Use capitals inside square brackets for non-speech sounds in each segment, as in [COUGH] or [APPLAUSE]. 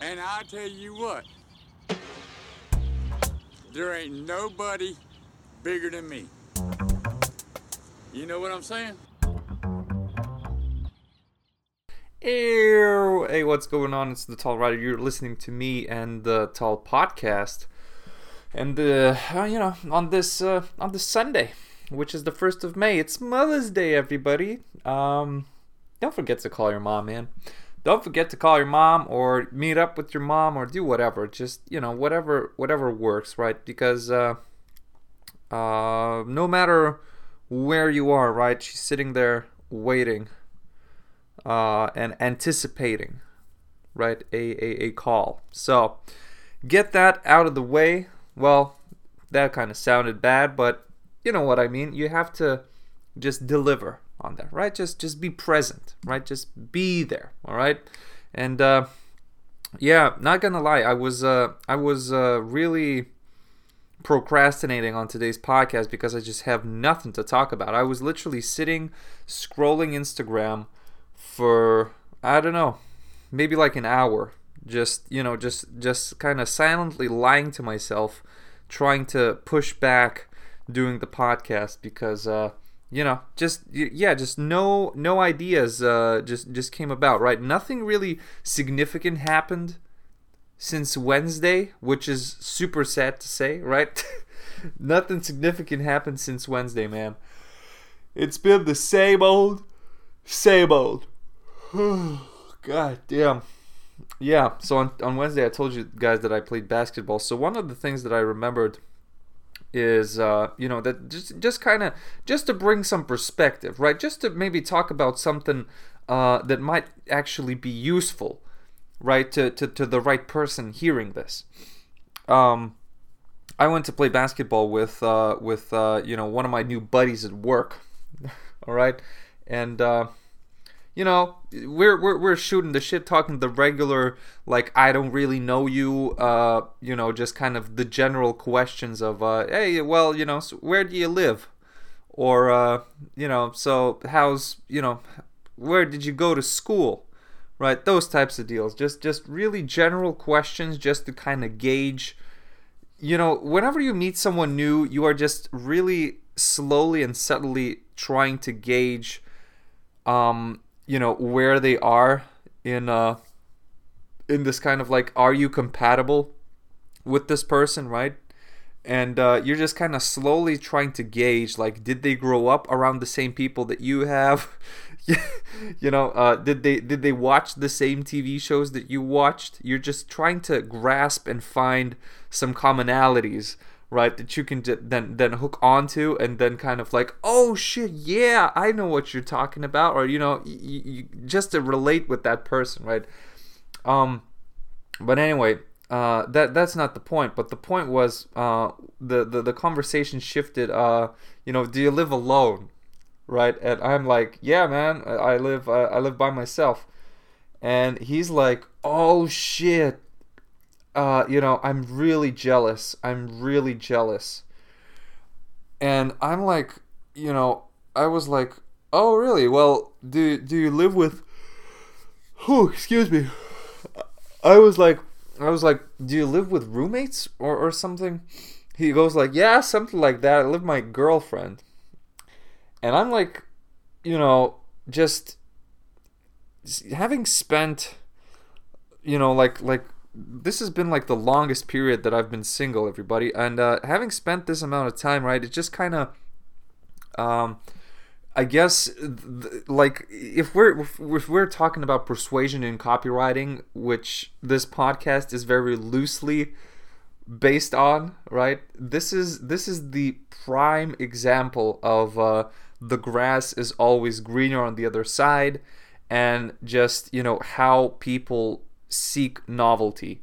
And I tell you what, there ain't nobody bigger than me. You know what I'm saying? Hey, what's going on? It's the Tall Rider. You're listening to me and the Tall Podcast, and uh, uh, you know, on this uh, on this Sunday, which is the first of May, it's Mother's Day, everybody. Um, don't forget to call your mom, man. Don't forget to call your mom or meet up with your mom or do whatever. Just you know, whatever whatever works, right? Because uh, uh, no matter where you are, right? She's sitting there waiting uh, and anticipating, right? A, a, a call. So get that out of the way. Well, that kind of sounded bad, but you know what I mean. You have to just deliver on that, right? Just just be present, right? Just be there, all right? And uh, yeah, not gonna lie, I was uh, I was uh, really procrastinating on today's podcast because I just have nothing to talk about. I was literally sitting scrolling Instagram for I don't know, maybe like an hour. Just you know, just just kind of silently lying to myself, trying to push back doing the podcast because uh, you know, just yeah, just no no ideas uh, just just came about. Right, nothing really significant happened since Wednesday, which is super sad to say. Right, [LAUGHS] nothing significant happened since Wednesday, man. It's been the same old, same old. [SIGHS] God damn. Yeah, so on, on Wednesday I told you guys that I played basketball. So one of the things that I remembered is uh, you know that just just kind of just to bring some perspective, right? Just to maybe talk about something uh, that might actually be useful, right? To, to to the right person hearing this. Um, I went to play basketball with uh, with uh, you know one of my new buddies at work. [LAUGHS] All right, and uh, you know, we're, we're we're shooting the shit, talking the regular like I don't really know you, uh, you know, just kind of the general questions of, uh, hey, well, you know, so where do you live, or uh, you know, so how's you know, where did you go to school, right? Those types of deals, just just really general questions, just to kind of gauge. You know, whenever you meet someone new, you are just really slowly and subtly trying to gauge um you know where they are in uh in this kind of like are you compatible with this person right? And uh, you're just kind of slowly trying to gauge like did they grow up around the same people that you have? [LAUGHS] You know uh, did they did they watch the same tv shows that you watched? You're just trying to grasp and find some commonalities right that you can then then hook onto and then kind of like oh shit yeah i know what you're talking about or you know just to relate with that person right um but anyway uh, that that's not the point. But the point was uh, the, the the conversation shifted. Uh, you know, do you live alone, right? And I'm like, yeah, man, I live I live by myself. And he's like, oh shit, uh, you know, I'm really jealous. I'm really jealous. And I'm like, you know, I was like, oh really? Well, do do you live with? [SIGHS] Oh, excuse me. I was like, I was like, do you live with roommates or or something? He goes like, yeah, something like that. I live with my girlfriend. And I'm like, you know, just having spent, you know, like like this has been like the longest period that I've been single, everybody, and uh, having spent this amount of time, right, it just kind of, um, I guess, th- like if we're if we're talking about persuasion in copywriting, which this podcast is very loosely based on, right? This is this is the prime example of uh, the grass is always greener on the other side, and just you know how people seek novelty.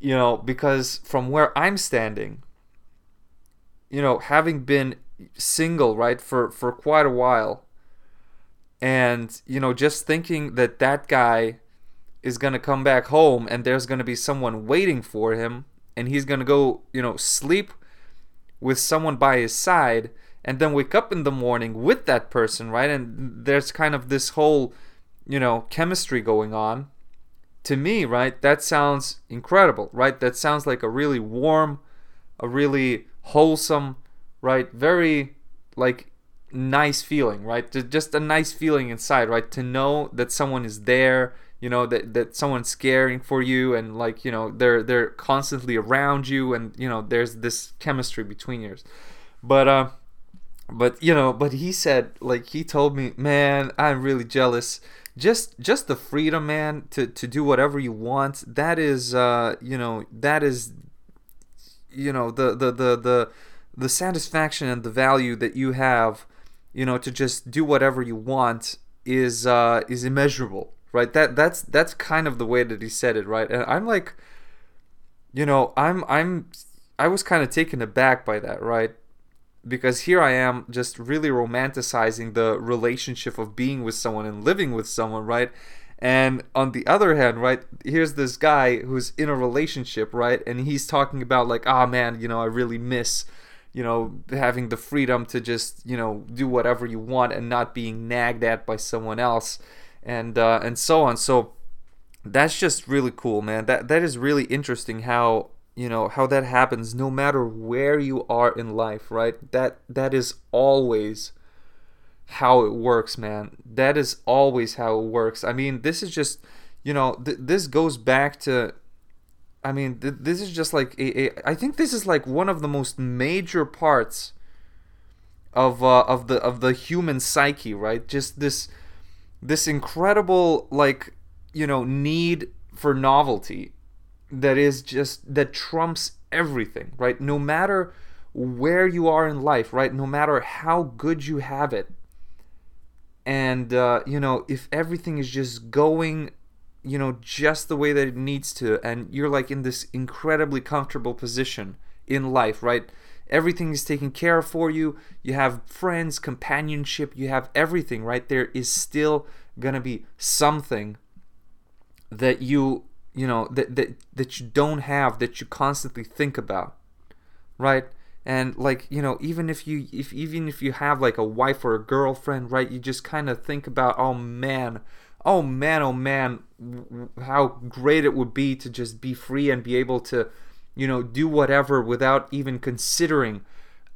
You know, because from where I'm standing, you know, having been single, right, for, for quite a while, and, you know, just thinking that that guy is going to come back home and there's going to be someone waiting for him and he's going to go, you know, sleep with someone by his side and then wake up in the morning with that person, right? And there's kind of this whole, you know, chemistry going on to me, right, that sounds incredible, right? That sounds like a really warm, a really wholesome, right? Very like nice feeling, right? Just a nice feeling inside, right? To know that someone is there, you know, that that someone's caring for you and like, you know, they're they're constantly around you and, you know, there's this chemistry between yours. But uh but you know, but he said like he told me, "Man, I'm really jealous." Just just the freedom, man, to to do whatever you want. That is uh, you know, that is you know, the the the the the satisfaction and the value that you have you know to just do whatever you want is uh is immeasurable right? That that's that's kind of the way that he said it right? And i'm like you know i'm i'm i was kind of taken aback by that right because here i am just really romanticizing the relationship of being with someone and living with someone right and on the other hand right here's this guy who's in a relationship right and he's talking about like ah oh, man you know i really miss you know, having the freedom to just, you know, do whatever you want and not being nagged at by someone else and uh, and so on. So that's just really cool, man. That that is really interesting how, you know, how that happens no matter where you are in life, right? That that is always how it works, man. That is always how it works. I mean, this is just, you know, th- this goes back to I mean, th- this is just like a, a, I think this is like one of the most major parts of uh, of the of the human psyche, right? Just this this incredible like you know need for novelty that is just that trumps everything, right? No matter where you are in life, right? No matter how good you have it, and uh, you know if everything is just going you know, just the way that it needs to, and you're like in this incredibly comfortable position in life, right? Everything is taken care of for you. You have friends, companionship, you have everything, right? There is still gonna be something that you, you know, that that, that you don't have that you constantly think about, right? And like, you know, even if you if even if you have like a wife or a girlfriend, right, you just kind of think about, oh man, oh man, oh man, how great it would be to just be free and be able to, you know, do whatever without even considering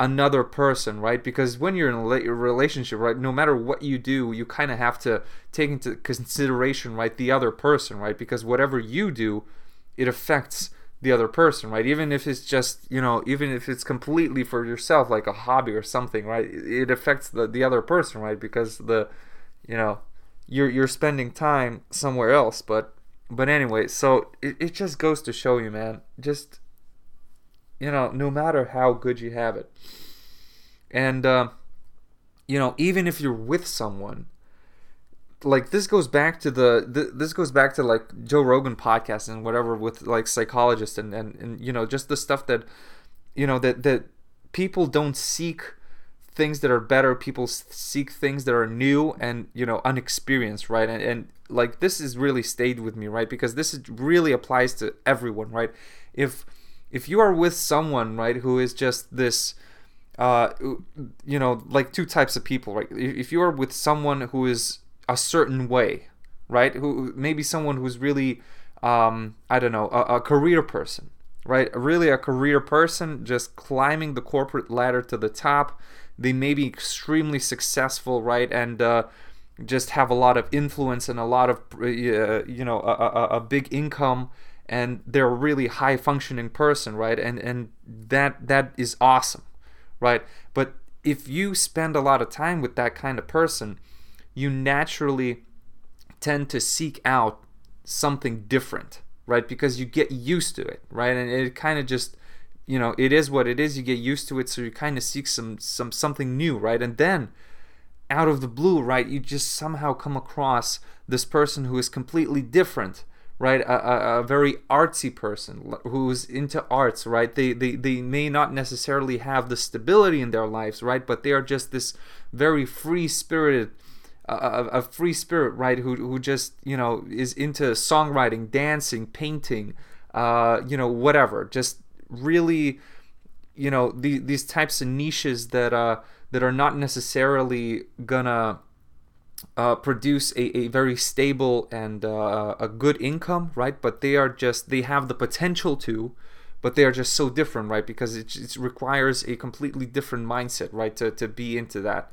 another person, right? Because when you're in a relationship, right, no matter what you do, you kind of have to take into consideration, right, the other person, right? Because whatever you do, it affects the other person, right? Even if it's just, you know, even if it's completely for yourself, like a hobby or something, right? It affects the, the other person, right? Because the, you know, you're you're spending time somewhere else. But but anyway, so it, it just goes to show you, man. Just you know, no matter how good you have it, and uh, you know, even if you're with someone, like this goes back to the, the, this goes back to like Joe Rogan podcast and whatever with like psychologists and, and and you know just the stuff that you know that that people don't seek things that are better. People seek things that are new and you know unexperienced right? And, and like this has really stayed with me right? Because this is, really applies to everyone right? If if you are with someone right who is just this uh you know like two types of people right? If you are with someone who is a certain way right who maybe someone who's really um i don't know a, a career person right? Really a career person just climbing the corporate ladder to the top. They may be extremely successful, right? And uh, just have a lot of influence and a lot of, uh, you know, a, a, a big income and they're a really high functioning person, right? And and that that is awesome, right? But if you spend a lot of time with that kind of person, you naturally tend to seek out something different, right? Because you get used to it, right? And it kind of just you know it is what it is you get used to it so you kind of seek some some something new right and then out of the blue right you just somehow come across this person who is completely different right? A, a, a very artsy person who's into arts right? They, they they may not necessarily have the stability in their lives right? But they are just this very free spirited a, a free spirit right? Who, who just you know is into songwriting dancing painting uh, you know whatever. Just really you know the, these types of niches that uh that are not necessarily gonna uh, produce a, a very stable and uh, a good income, right? But they are just they have the potential to, but they are just so different, right? Because it, it requires a completely different mindset, right, to to be into that.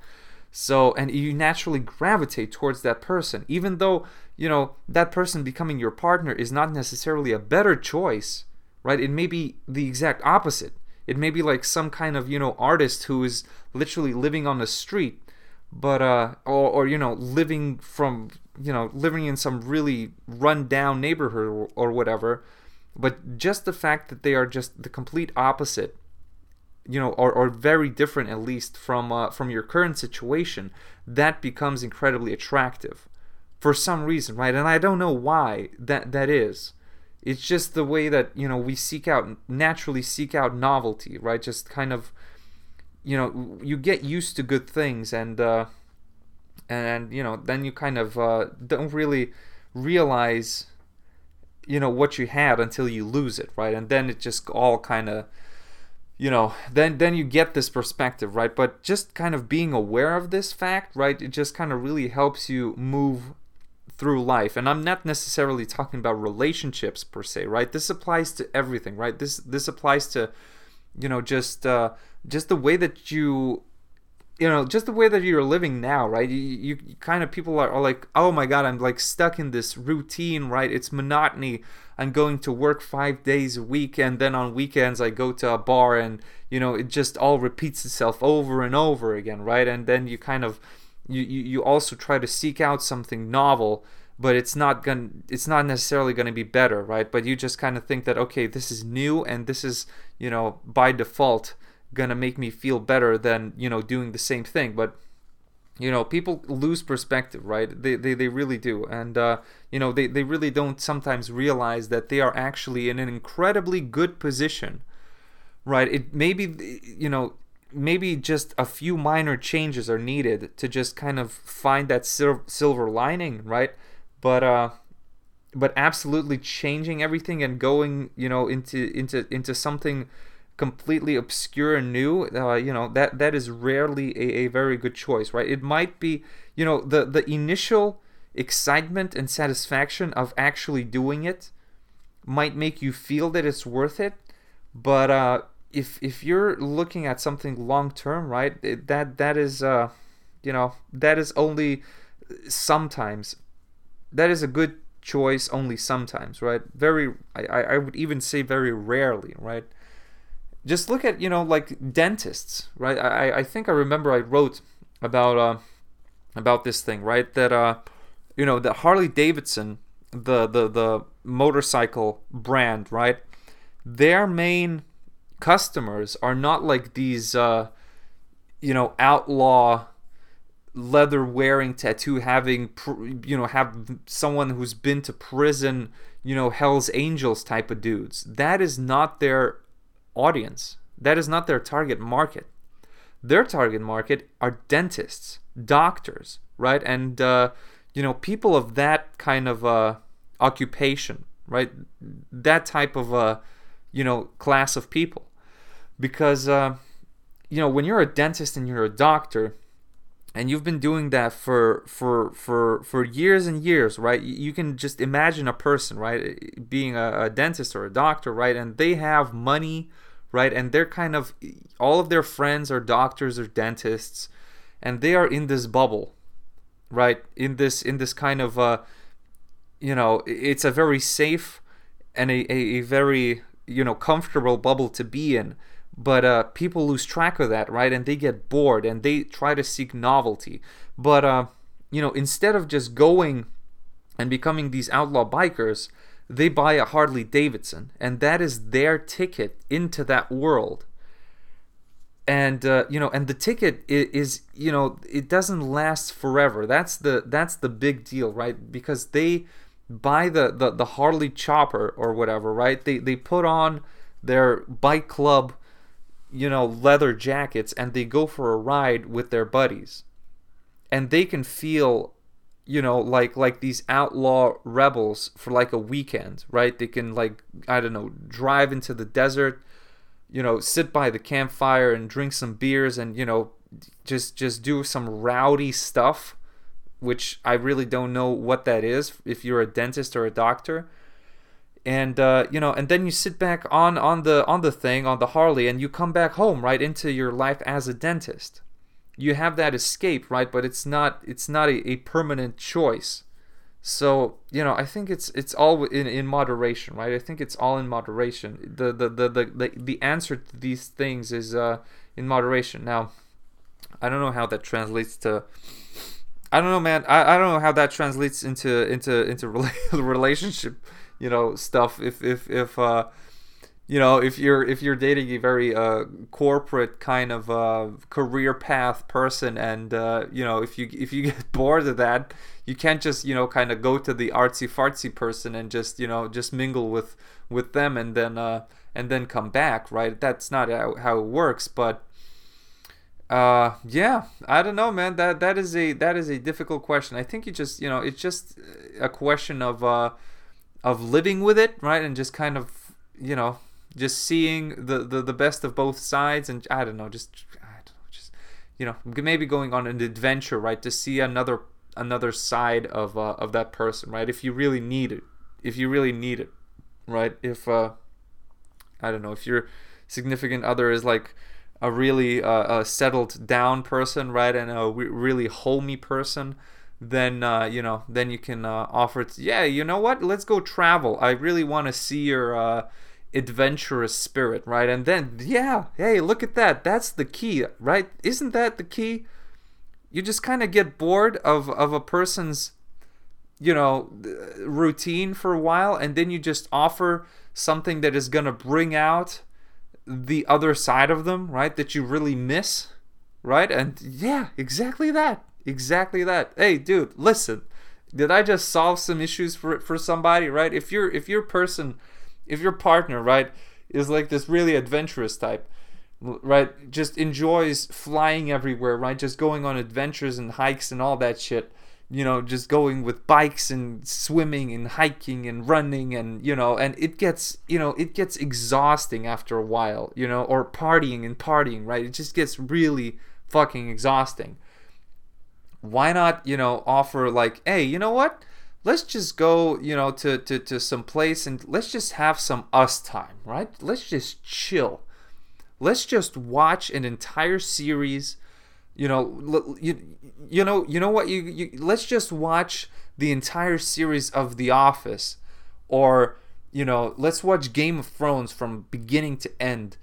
So and you naturally gravitate towards that person, even though you know that person becoming your partner is not necessarily a better choice, right? It may be the exact opposite. It may be like some kind of you know artist who is literally living on the street but uh or, or you know living from you know living in some really run down neighborhood or, or whatever but just the fact that they are just the complete opposite you know or, or very different at least from uh, from your current situation that becomes incredibly attractive for some reason right? And i don't know why that that is. It's just the way that you know we seek out naturally seek out novelty right? Just kind of you know you get used to good things and uh, and you know then you kind of uh, don't really realize you know what you had until you lose it right? And then it just all kind of you know then then you get this perspective right? But just kind of being aware of this fact right it just kind of really helps you move through life. And i'm not necessarily talking about relationships per se right? This applies to everything right? This this applies to you know just uh just the way that you you know just the way that you're living now right? You, you, kind of people are, are, like oh my god i'm like stuck in this routine right? It's monotony. I'm going to work five days a week and then on weekends i go to a bar and you know it just all repeats itself over and over again right? And then you kind of you, you, you also try to seek out something novel but it's not going it's not necessarily going to be better right? But you just kind of think that okay this is new and this is you know by default gonna make me feel better than you know doing the same thing. But you know people lose perspective right? They they, they really do. And uh, you know they, they really don't sometimes realize that they are actually in an incredibly good position right? It maybe you know maybe just a few minor changes are needed to just kind of find that sil- silver lining right but uh but absolutely changing everything and going you know into into into something completely obscure and new, uh, you know, that that is rarely a, a very good choice, right? It might be, you know, the the initial excitement and satisfaction of actually doing it might make you feel that it's worth it, but uh, if if you're looking at something long term, right, it, that that is, uh, you know, that is only sometimes. That is a good choice only sometimes, right? Very, I, I would even say very rarely, right? just look at you know like dentists right i i think i remember i wrote about uh about this thing right that uh you know the harley davidson the the the motorcycle brand right their main customers are not like these uh you know outlaw leather wearing tattoo having you know have someone who's been to prison you know hell's angels type of dudes that is not their audience. That is not their target market. Their target market are dentists, doctors, right? And, uh, you know, people of that kind of uh, occupation, right? That type of, uh, you know, class of people. Because, uh, you know, when you're a dentist and you're a doctor, and you've been doing that for for for for years and years right? You can just imagine a person right? Being a, a, dentist or a doctor right? And they have money right? And they're kind of all of their friends are doctors or dentists and they are in this bubble right? In this in this kind of uh you know it's a very safe and a, a, a very you know comfortable bubble to be in but uh, people lose track of that right and they get bored and they try to seek novelty. But uh, you know instead of just going and becoming these outlaw bikers they buy a harley davidson and that is their ticket into that world. And uh, you know and the ticket is, is, you know it doesn't last forever. That's the that's the big deal right because they buy the the, the harley chopper or whatever right? They they put on their bike club you know, leather jackets and they go for a ride with their buddies. And they can feel, you know, like like these outlaw rebels for like a weekend, right? They can like I don't know, drive into the desert, you know, sit by the campfire and drink some beers and, you know, just just do some rowdy stuff which I really don't know what that is if you're a dentist or a doctor. And uh, you know, and then you sit back on on the on the thing on the Harley, and you come back home right into your life as a dentist. You have that escape, right? But it's not it's not a, a permanent choice. So you know, I think it's it's all in, in moderation, right? I think it's all in moderation. The the the the the, the answer to these things is uh, in moderation. Now, I don't know how that translates to. I don't know, man. I, I don't know how that translates into into into [LAUGHS] relationship, you know, stuff. If if if uh, you know, if you're if you're dating a very uh, corporate kind of uh, career path person, and uh, you know, if you if you [LAUGHS] get bored of that, you can't just you know kind of go to the artsy fartsy person and just you know just mingle with with them and then uh, and then come back, right? That's not how, how it works, but uh yeah i don't know man that that is a that is a difficult question i think you just you know it's just a question of uh of living with it right? And just kind of you know just seeing the the, the best of both sides and i don't know just i don't know just you know maybe going on an adventure right? To see another another side of uh, of that person right? If you really need it if you really need it right? If uh i don't know if your significant other is like a really uh, a settled down person, right, and a really homey person, then uh, you know, then you can uh, offer. T- yeah, you know what? Let's go travel. I really want to see your uh, adventurous spirit, right? And then, yeah, hey, look at that. That's the key, right? Isn't that the key? You just kind of get bored of of a person's, you know, routine for a while, and then you just offer something that is gonna bring out the other side of them, right? That you really miss, right? And yeah, exactly that. Exactly that. Hey, dude, listen. Did I just solve some issues for for somebody, right? If your if your person, if your partner, right, is like this really adventurous type, right? Just enjoys flying everywhere, right? Just going on adventures and hikes and all that shit you know just going with bikes and swimming and hiking and running and you know and it gets you know it gets exhausting after a while you know or partying and partying right it just gets really fucking exhausting why not you know offer like hey you know what? Let's just go you know to to, to some place and let's just have some us time right? Let's just chill. Let's just watch an entire series. You know you, you know you know what? You, you let's just watch the entire series of the office or you know let's watch game of thrones from beginning to end.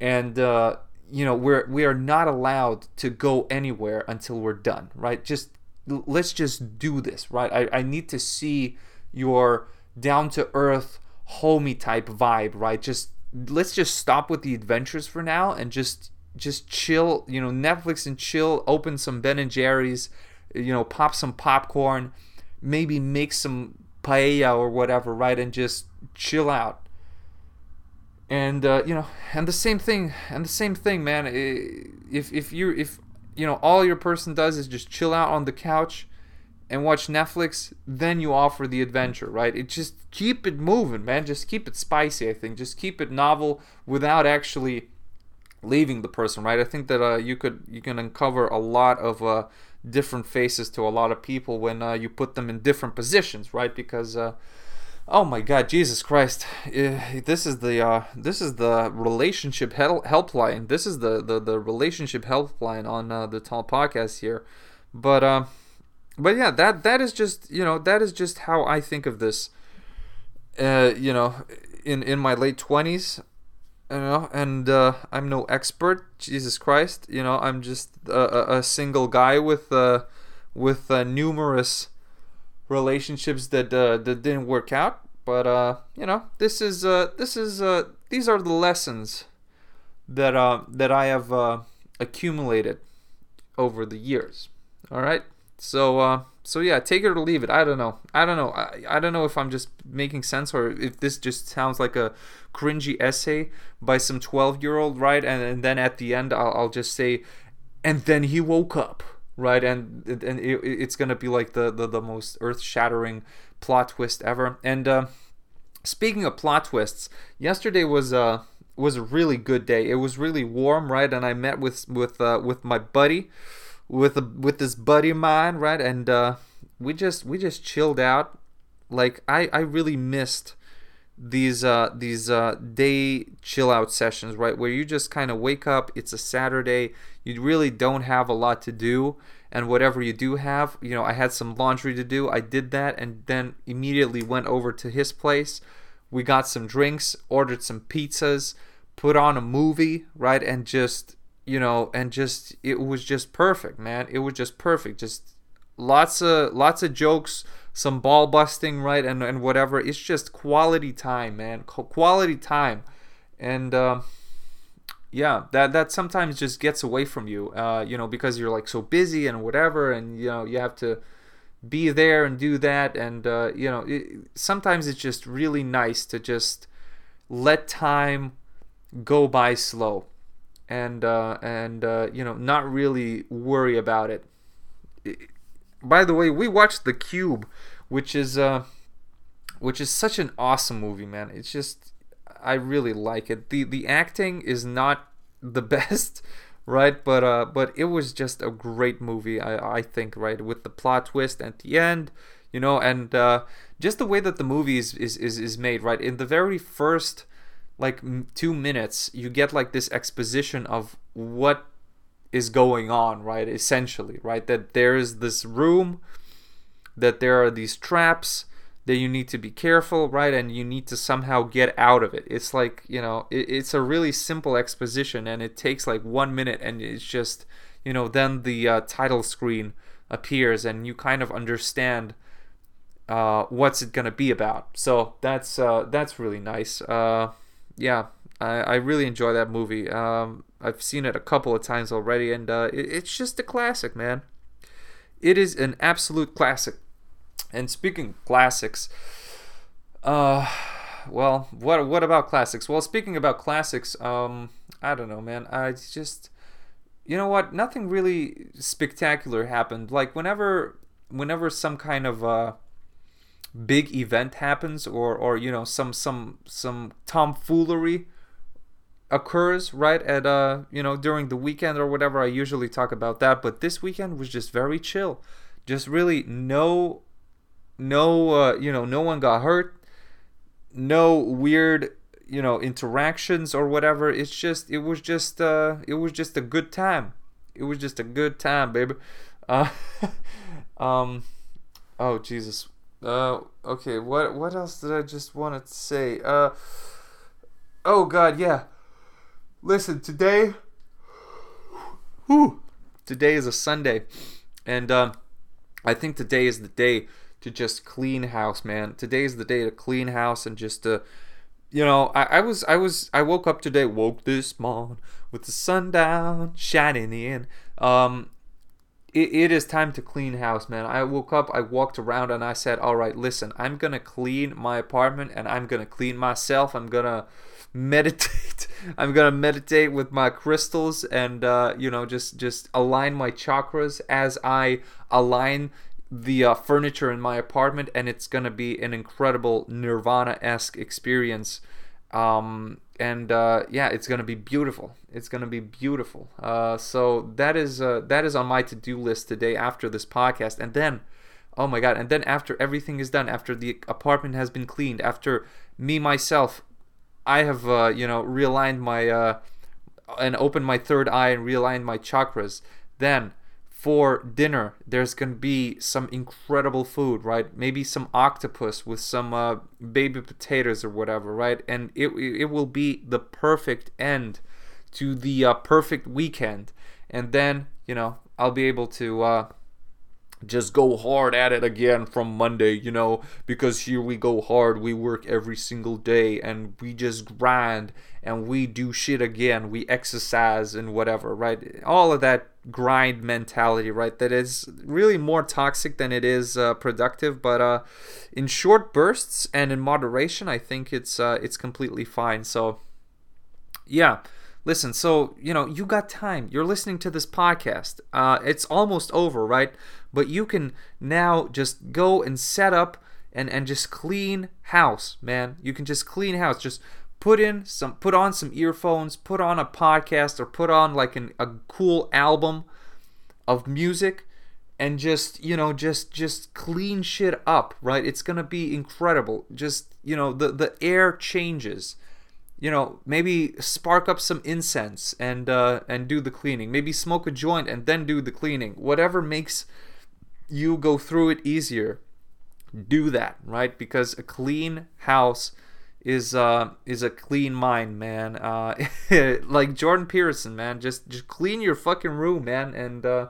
And uh, you know we're we are not allowed to go anywhere until we're done right just let's just do this right i, I need to see your down to earth homey type vibe right just let's just stop with the adventures for now and just just chill, you know, Netflix and chill, open some Ben and Jerry's, you know, pop some popcorn, maybe make some paella or whatever, right? And just chill out. And uh, you know, and the same thing, and the same thing, man. If if you if you know all your person does is just chill out on the couch and watch Netflix, then you offer the adventure, right? It just keep it moving, man. Just keep it spicy. I think just keep it novel without actually leaving the person, right? I think that uh, you could you can uncover a lot of uh, different faces to a lot of people when uh, you put them in different positions, right? Because uh, oh my God, Jesus Christ, eh, this is the uh, this is the relationship hel- helpline. This is the, the the relationship helpline on uh, the Tall Podcast here, but um, but yeah, that that is just you know that is just how I think of this. Uh, you know, in in my late twenties, you know and uh, i'm no expert jesus christ you know i'm just a, a single guy with uh, with uh, numerous relationships that uh, that didn't work out but uh, you know this is uh, this is uh, these are the lessons that uh, that i have uh, accumulated over the years. All right? So uh, so yeah take it or leave it. I don't know. I don't know. I, I don't know if i'm just making sense or if this just sounds like a cringy essay by some 12 year old right? And, and then at the end I'll, I'll just say and then he woke up right and and it, it's gonna be like the the, the most earth-shattering plot twist ever and uh, speaking of plot twists yesterday was uh was a really good day it was really warm right and i met with with uh, with my buddy with a with this buddy of mine, right? And uh, we just we just chilled out. Like I I really missed these uh these uh day chill out sessions, right? Where you just kind of wake up. It's a Saturday. You really don't have a lot to do, and whatever you do have, you know, I had some laundry to do. I did that, and then immediately went over to his place. We got some drinks, ordered some pizzas, put on a movie, right, and just you know, and just it was just perfect, man. It was just perfect. Just lots of lots of jokes, some ball busting, right, and and whatever. It's just quality time, man. Quality time, and uh, yeah, that that sometimes just gets away from you, uh, you know, because you're like so busy and whatever, and you know you have to be there and do that, and uh, you know it, sometimes it's just really nice to just let time go by slow and uh, and uh, you know not really worry about it. By the way, we watched The Cube, which is uh, which is such an awesome movie, man. It's just I really like it. the The acting is not the [LAUGHS] best, right? But uh, but it was just a great movie. I I think right with the plot twist at the end, you know, and uh, just the way that the movie is is is, is made, right? In the very first like two minutes, you get like this exposition of what is going on, right? Essentially, right? That there is this room, that there are these traps, that you need to be careful, right? And you need to somehow get out of it. It's like, you know, it, it's a really simple exposition and it takes like one minute and it's just, you know, then the uh, title screen appears and you kind of understand. Uh, what's it gonna be about? So that's uh, that's really nice. Uh, yeah, I, I really enjoy that movie. Um, I've seen it a couple of times already, and uh, it, it's just a classic, man. It is an absolute classic. And speaking classics, uh, well, what what about classics? Well, speaking about classics, um, I don't know, man. I just, you know what? Nothing really spectacular happened. Like whenever, whenever some kind of uh big event happens or or you know some some some tomfoolery occurs right at uh you know during the weekend or whatever i usually talk about that but this weekend was just very chill just really no no uh, you know no one got hurt no weird you know interactions or whatever it's just it was just uh it was just a good time it was just a good time baby uh [LAUGHS] um oh jesus uh, okay. What what else did I just want to say? Uh, oh God, yeah. Listen, today. Whew, today is a Sunday, and um, I think today is the day to just clean house, man. Today is the day to clean house and just to, you know, I, I was I was I woke up today, woke this morning with the sun down, shining in. Um, it, it is time to clean house, man. I woke up, I walked around, and I said, all right, listen, I'm to clean my apartment and I'm to clean myself. I'm to meditate. [LAUGHS] I'm to meditate with my crystals and, uh, you know, just, just align my chakras as I align the uh, furniture in my apartment. And it's to be an incredible Nirvana esque experience. Um, and uh, yeah, it's gonna be beautiful. It's gonna be beautiful. Uh, so that is uh, that is on my to-do list today after this podcast, and then, oh my god, and then after everything is done, after the apartment has been cleaned, after me myself, I have uh, you know realigned my uh, and opened my third eye and realigned my chakras. Then for dinner there's going to be some incredible food right? Maybe some octopus with some uh, baby potatoes or whatever right? And it, it will be the perfect end to the uh, perfect weekend. And then you know i'll be able to uh, just go hard at it again from Monday, you know, because here we go hard. We work every single day and we just grind and we do shit again. We exercise and whatever, right? All of that grind mentality, right? That is really more toxic than it is uh, productive. But uh, in short bursts and in moderation, I think it's uh, it's completely fine. So, yeah listen so you know you got time you're listening to this podcast uh, it's almost over right but you can now just go and set up and and just clean house man. You can just clean house. Just put in some put on some earphones put on a podcast or put on like an, a cool album of music and just you know just just clean shit up right? It's gonna be incredible. Just you know the the air changes. You know maybe spark up some incense and uh and do the cleaning. Maybe smoke a joint and then do the cleaning. Whatever makes you go through it easier do that right? Because a clean house is uh is a clean mind man. Uh [LAUGHS] like jordan peterson man just just clean your fucking room man and uh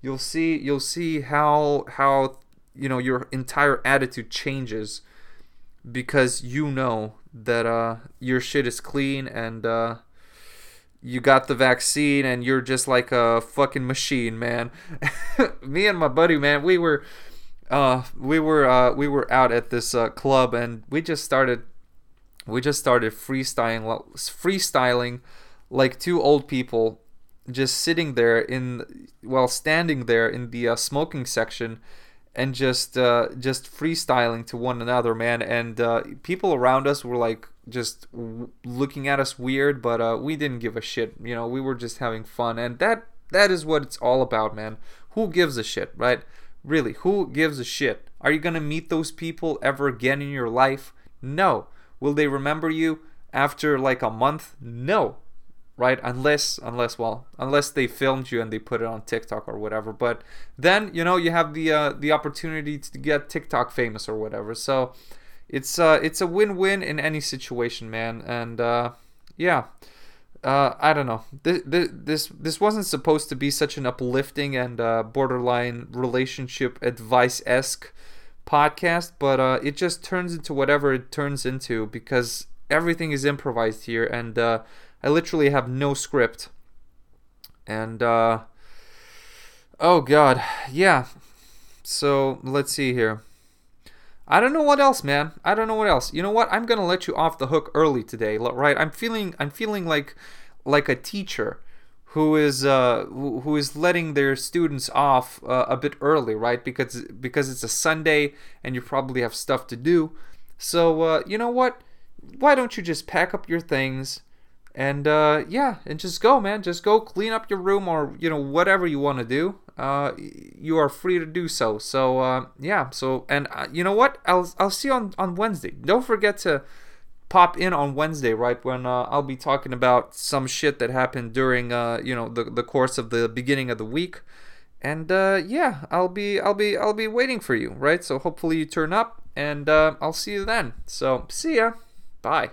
you'll see you'll see how how you know your entire attitude changes because you know that uh your shit is clean and uh you got the vaccine and you're just like a fucking machine, man. [LAUGHS] Me and my buddy, man, we were uh we were uh we were out at this uh, club and we just started we just started freestyling freestyling like two old people just sitting there in while standing there in the uh, smoking section and just uh, just freestyling to one another man. And uh, people around us were like just w- looking at us weird but uh, we didn't give a shit you know? We were just having fun. And that that is what it's all about man. Who gives a shit right? Really who gives a shit? Are you gonna meet those people ever again in your life? No. Will they remember you after like a month? No right? Unless unless well unless they filmed you and they put it on TikTok or whatever. But then you know you have the uh, the opportunity to get TikTok famous or whatever. So it's uh it's a win-win in any situation man. And uh yeah. Uh, I don't know. This, this this wasn't supposed to be such an uplifting and uh, borderline relationship advice esque podcast, but uh, it just turns into whatever it turns into because everything is improvised here, and uh, I literally have no script. And uh oh god, yeah. So let's see here. I don't know what else, man. I don't know what else. You know what? I'm gonna let you off the hook early today, right? I'm feeling I'm feeling like like a teacher who is uh who is letting their students off uh, a bit early, right? Because because it's a Sunday and you probably have stuff to do. So uh, you know what? Why don't you just pack up your things? And uh, yeah, and just go, man. Just go clean up your room or you know whatever you want to do. Uh, you are free to do so. So uh, yeah. So and uh, you know what? I'll I'll see you on on Wednesday. Don't forget to pop in on Wednesday, right when uh, I'll be talking about some shit that happened during uh, you know the the course of the beginning of the week. And yeah, I'll be I'll be I'll be waiting for you, right? So hopefully you turn up, and I'll see you then. So see ya. Bye.